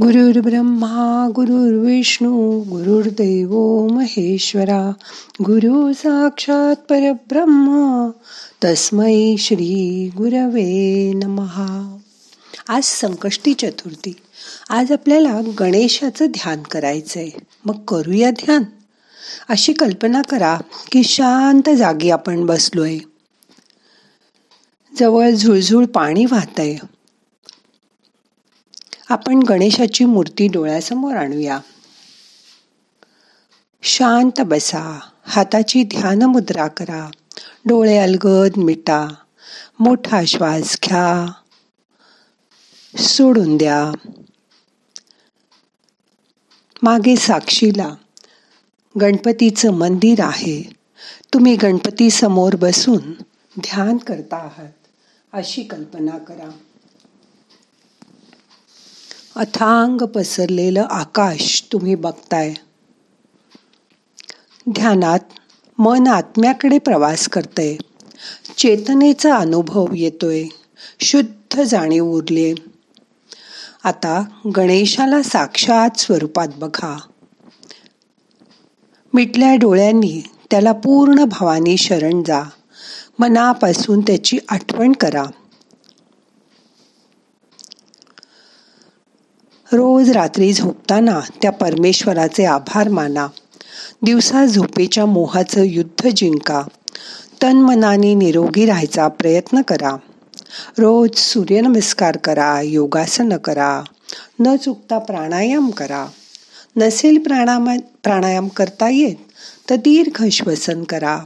गुरुर् ब्रह्मा गुरुर्विष्णू गुरुर्देव महेश्वरा गुरु साक्षात परब्रह्म तस्मै श्री गुरवे नमहा आज संकष्टी चतुर्थी. आज आपल्याला गणेशाचं ध्यान करायचंय. मग करूया ध्यान. अशी कल्पना करा की शांत जागी आपण बसलोय. जवळ झुळझुळ पाणी वाहतय. आपण गणेशाची मूर्ती डोळ्यासमोर आणूया. शांत बसा हाताची ध्यान मुद्रा करा डोळे अलगद मिटा मोठा श्वास घ्या. सोडून द्या. मागे साक्षीला गणपतीचं मंदिर आहे. तुम्ही गणपती समोर बसून ध्यान करता आहात अशी कल्पना करा. अथांग पसरलेलं आकाश तुम्ही बघताय. ध्यानात मन आत्म्याकडे प्रवास करतंय. चेतनेचा अनुभव येतोय. शुद्ध जाणीव उरले आता गणेशाला साक्षात स्वरूपात बघा. मिटल्या डोळ्यांनी त्याला पूर्ण भावानी शरण जा. मनापासून त्याची आठवण करा. रोज रात्री झोपताना त्या परमेश्वराचे आभार माना. दिवसा झोपेच्या मोहाचं युद्ध जिंका. तन मनाने निरोगी राहायचा प्रयत्न करा. रोज सूर्यनमस्कार करा योगासनं करा. न चुकता प्राणायाम करा. नसेल प्राणामा प्राणायाम करता येत तर दीर्घ श्वसन करा.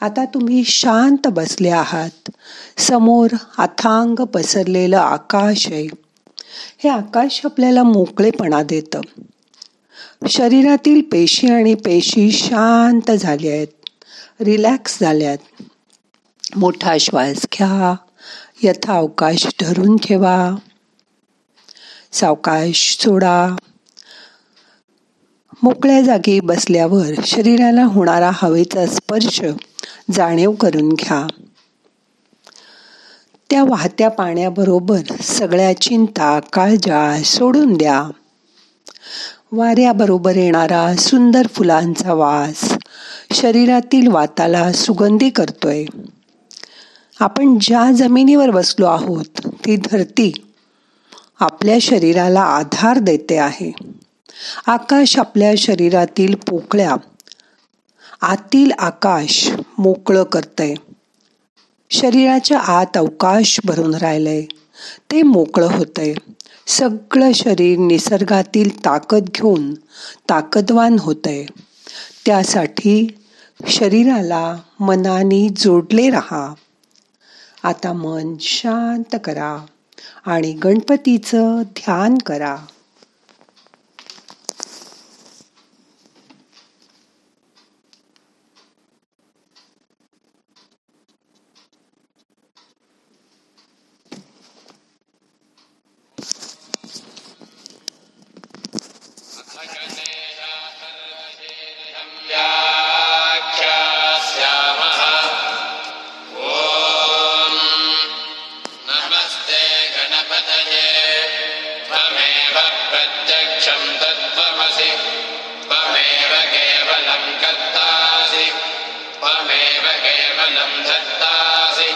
आता तुम्ही शांत बसले आहात. समोर अथांग पसरलेलं आकाश आहे. हे आकाश आपल्याला मोकळेपणा देतं. शरीरातील पेशी आणि पेशी शांत झाल्या आहेत. रिलॅक्स झाल्यात मोठा श्वास घ्या. यथा अवकाश धरून ठेवा. सावकाश सोडा. मोकळ्या जागी बसल्यावर शरीराला होणारा हवेचा स्पर्श जाणीव करून घ्या. त्या वाहत्या पाण्याबरोबर सगळ्या चिंता काळजा सोडून द्या. वाऱ्याबरोबर येणारा सुंदर फुलांचा वास शरीरातील वाताला सुगंधी करतोय. आपण ज्या जमिनीवर बसलो आहोत ती धरती आपल्या शरीराला आधार देते आहे. आकाश आपल्या शरीरातील पोकळ्या आतील आकाश मोकळं करतंय. शरीराच्या आत अवकाश भरून राहिलंय. ते मोकळं होतंय. सगळं शरीर निसर्गातील ताकद घेऊन ताकदवान होतंय. त्यासाठी शरीराला मनाने जोडले राहा. आता मन शांत करा आणि गणपतीचं ध्यान करा. केवलम् धत्तासि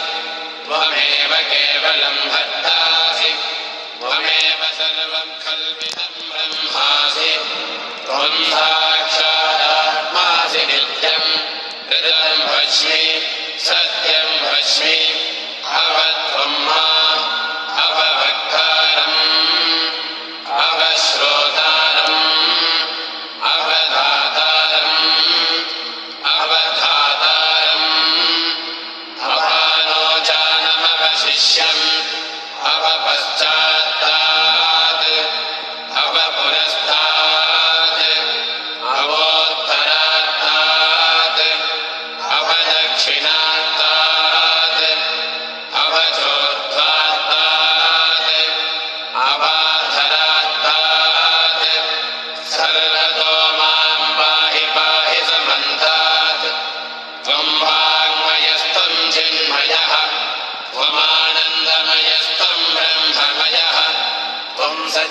त्वमेव केवलम् हत्तासि। त्वमेव सर्वम् खल्विदम्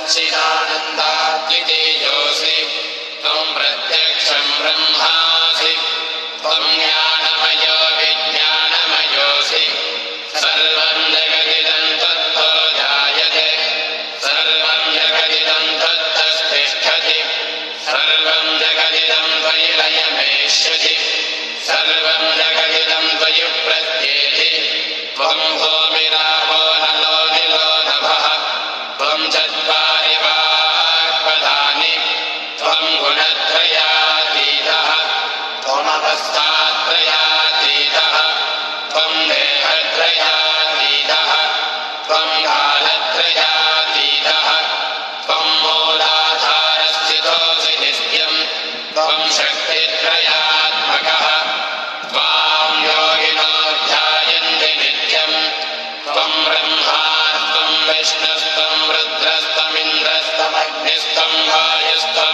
सच्चिदानन्दाद्वितीयोऽसि प्रयातीतः। त्वमवस्तात्रयातीतः त्वम् देहत्रयातीतः। त्वम् कालत्रयातीतः। त्वम् मूलाधारस्थितोऽसि नित्यम् त्वम् शक्तित्रयात्मकः। त्वाम् योगिनोध्यायन्ति नित्यम्। त्वम् ब्रह्मास्त्वम् वैष्णस्त्वं रुद्रस्तमिन्द्रस्तमग्निस्तम् वायुस्तम्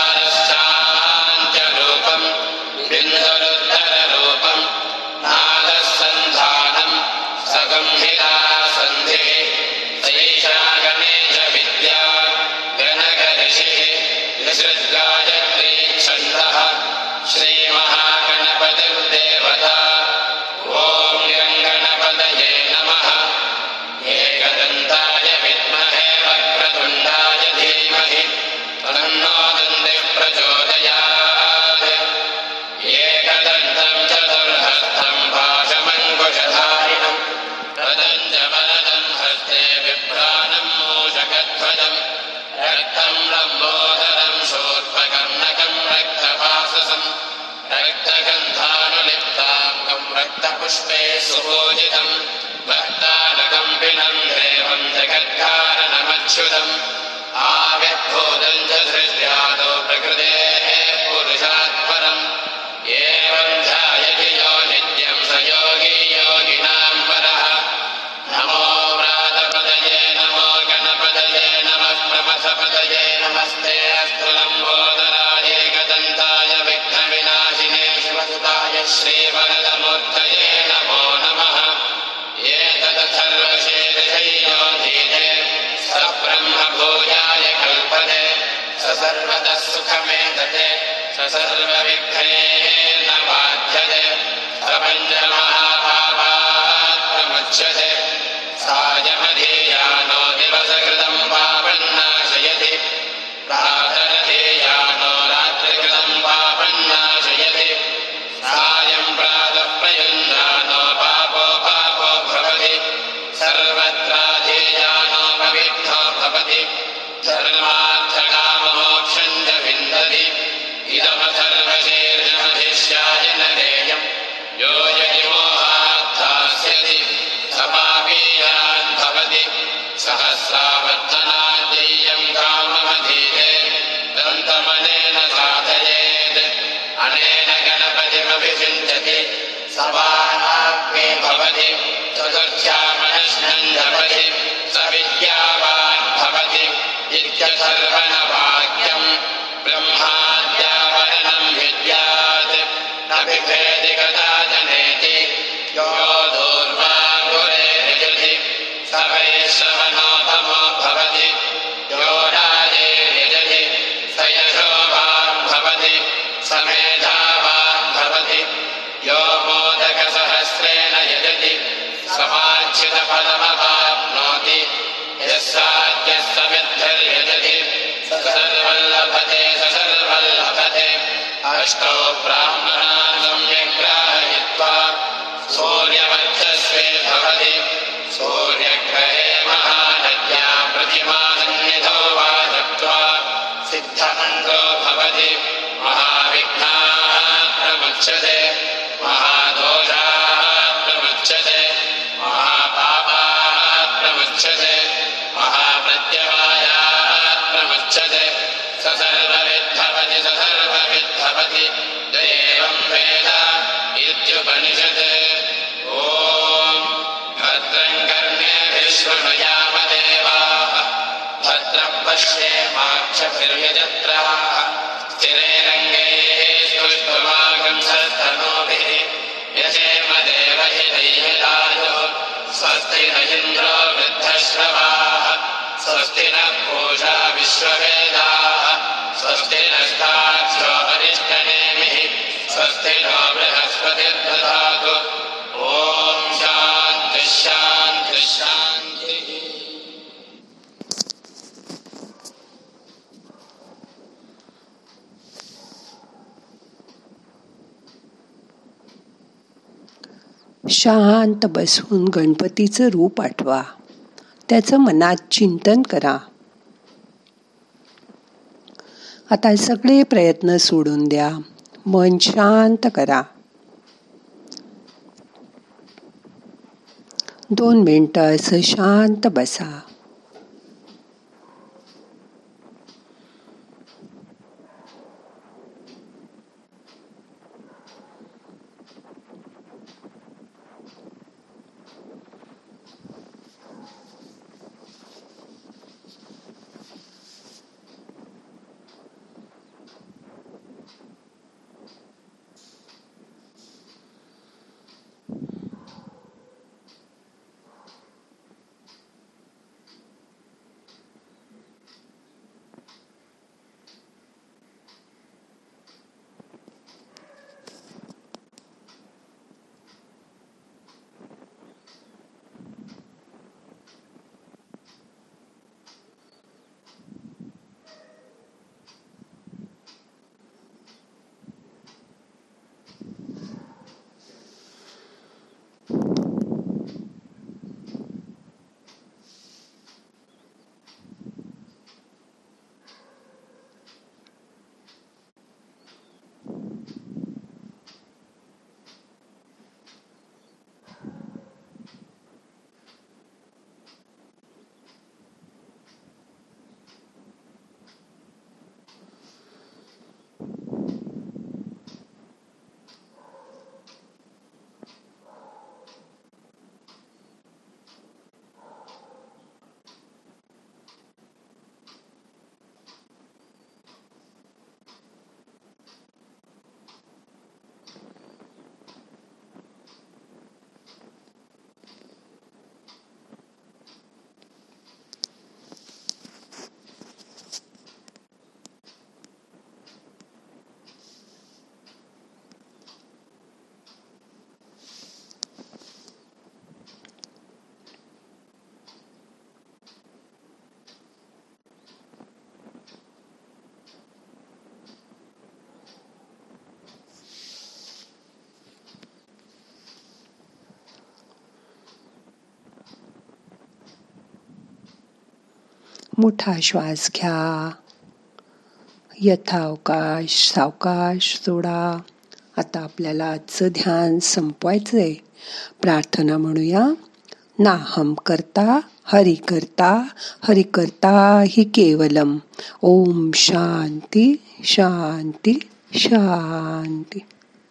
पुष्पे सुभोजितम् बहतानकम्भिनम् देवम् जगद्धारणमच्छुतम् आविभोदम् च धृत्यादौ प्रकृतेः पुरुषात्परम् एवम् ध्यायति यो नित्यम् स योगी योगिनाम् परः। नमो व्रातपदये नमो गणपदये नमः प्रमथपदये नमस्ते स्थूलम्भोदराय गदन्ताय विघ्नविनाशिने शुभसिताय श्रीवरदमूर्तये स सर्वतः सुखमेतते स सर्वविघ्नेन बाध्यते। प्रपञ्चमहाभावात् प्रमुच्यते। सायमधीयानो दिवसकृत। विभेदिकताजनेति यो दूर्वाङ्गुरेर्युधि सवैश्रवण अष्टौ ब्राह्मणानम् इत्युपनिषत्। ॐ भर्द्रम् कर्म्ययामदेवाः भद्रम् पश्ये माक्षभिर्हि स्थिरे रङ्गैः स्तुष्पमापुंसधनोऽपि यशे स्वस्ति न इन्द्रो वृद्धश्रवाः। स्वस्ति न पूषा विश्वे स्वस्ति बृहस्पतिर्दधातु। ॐ शान्तिः। शांत बसून गणपतीचं रूप आठवा. त्याचं मनात चिंतन करा. आता सगळे प्रयत्न सोडून द्या. मन शांत करा दोन मिनटं असं शांत बसा मोठा श्वास घ्या. यथावकाश सावकाश सोडा. आता आपल्याला आजचं ध्यान संपवायचंय. प्रार्थना म्हणूया. नाहम करता हरि करता हरि करता हि केवलम. ओम शांती शांती शांती.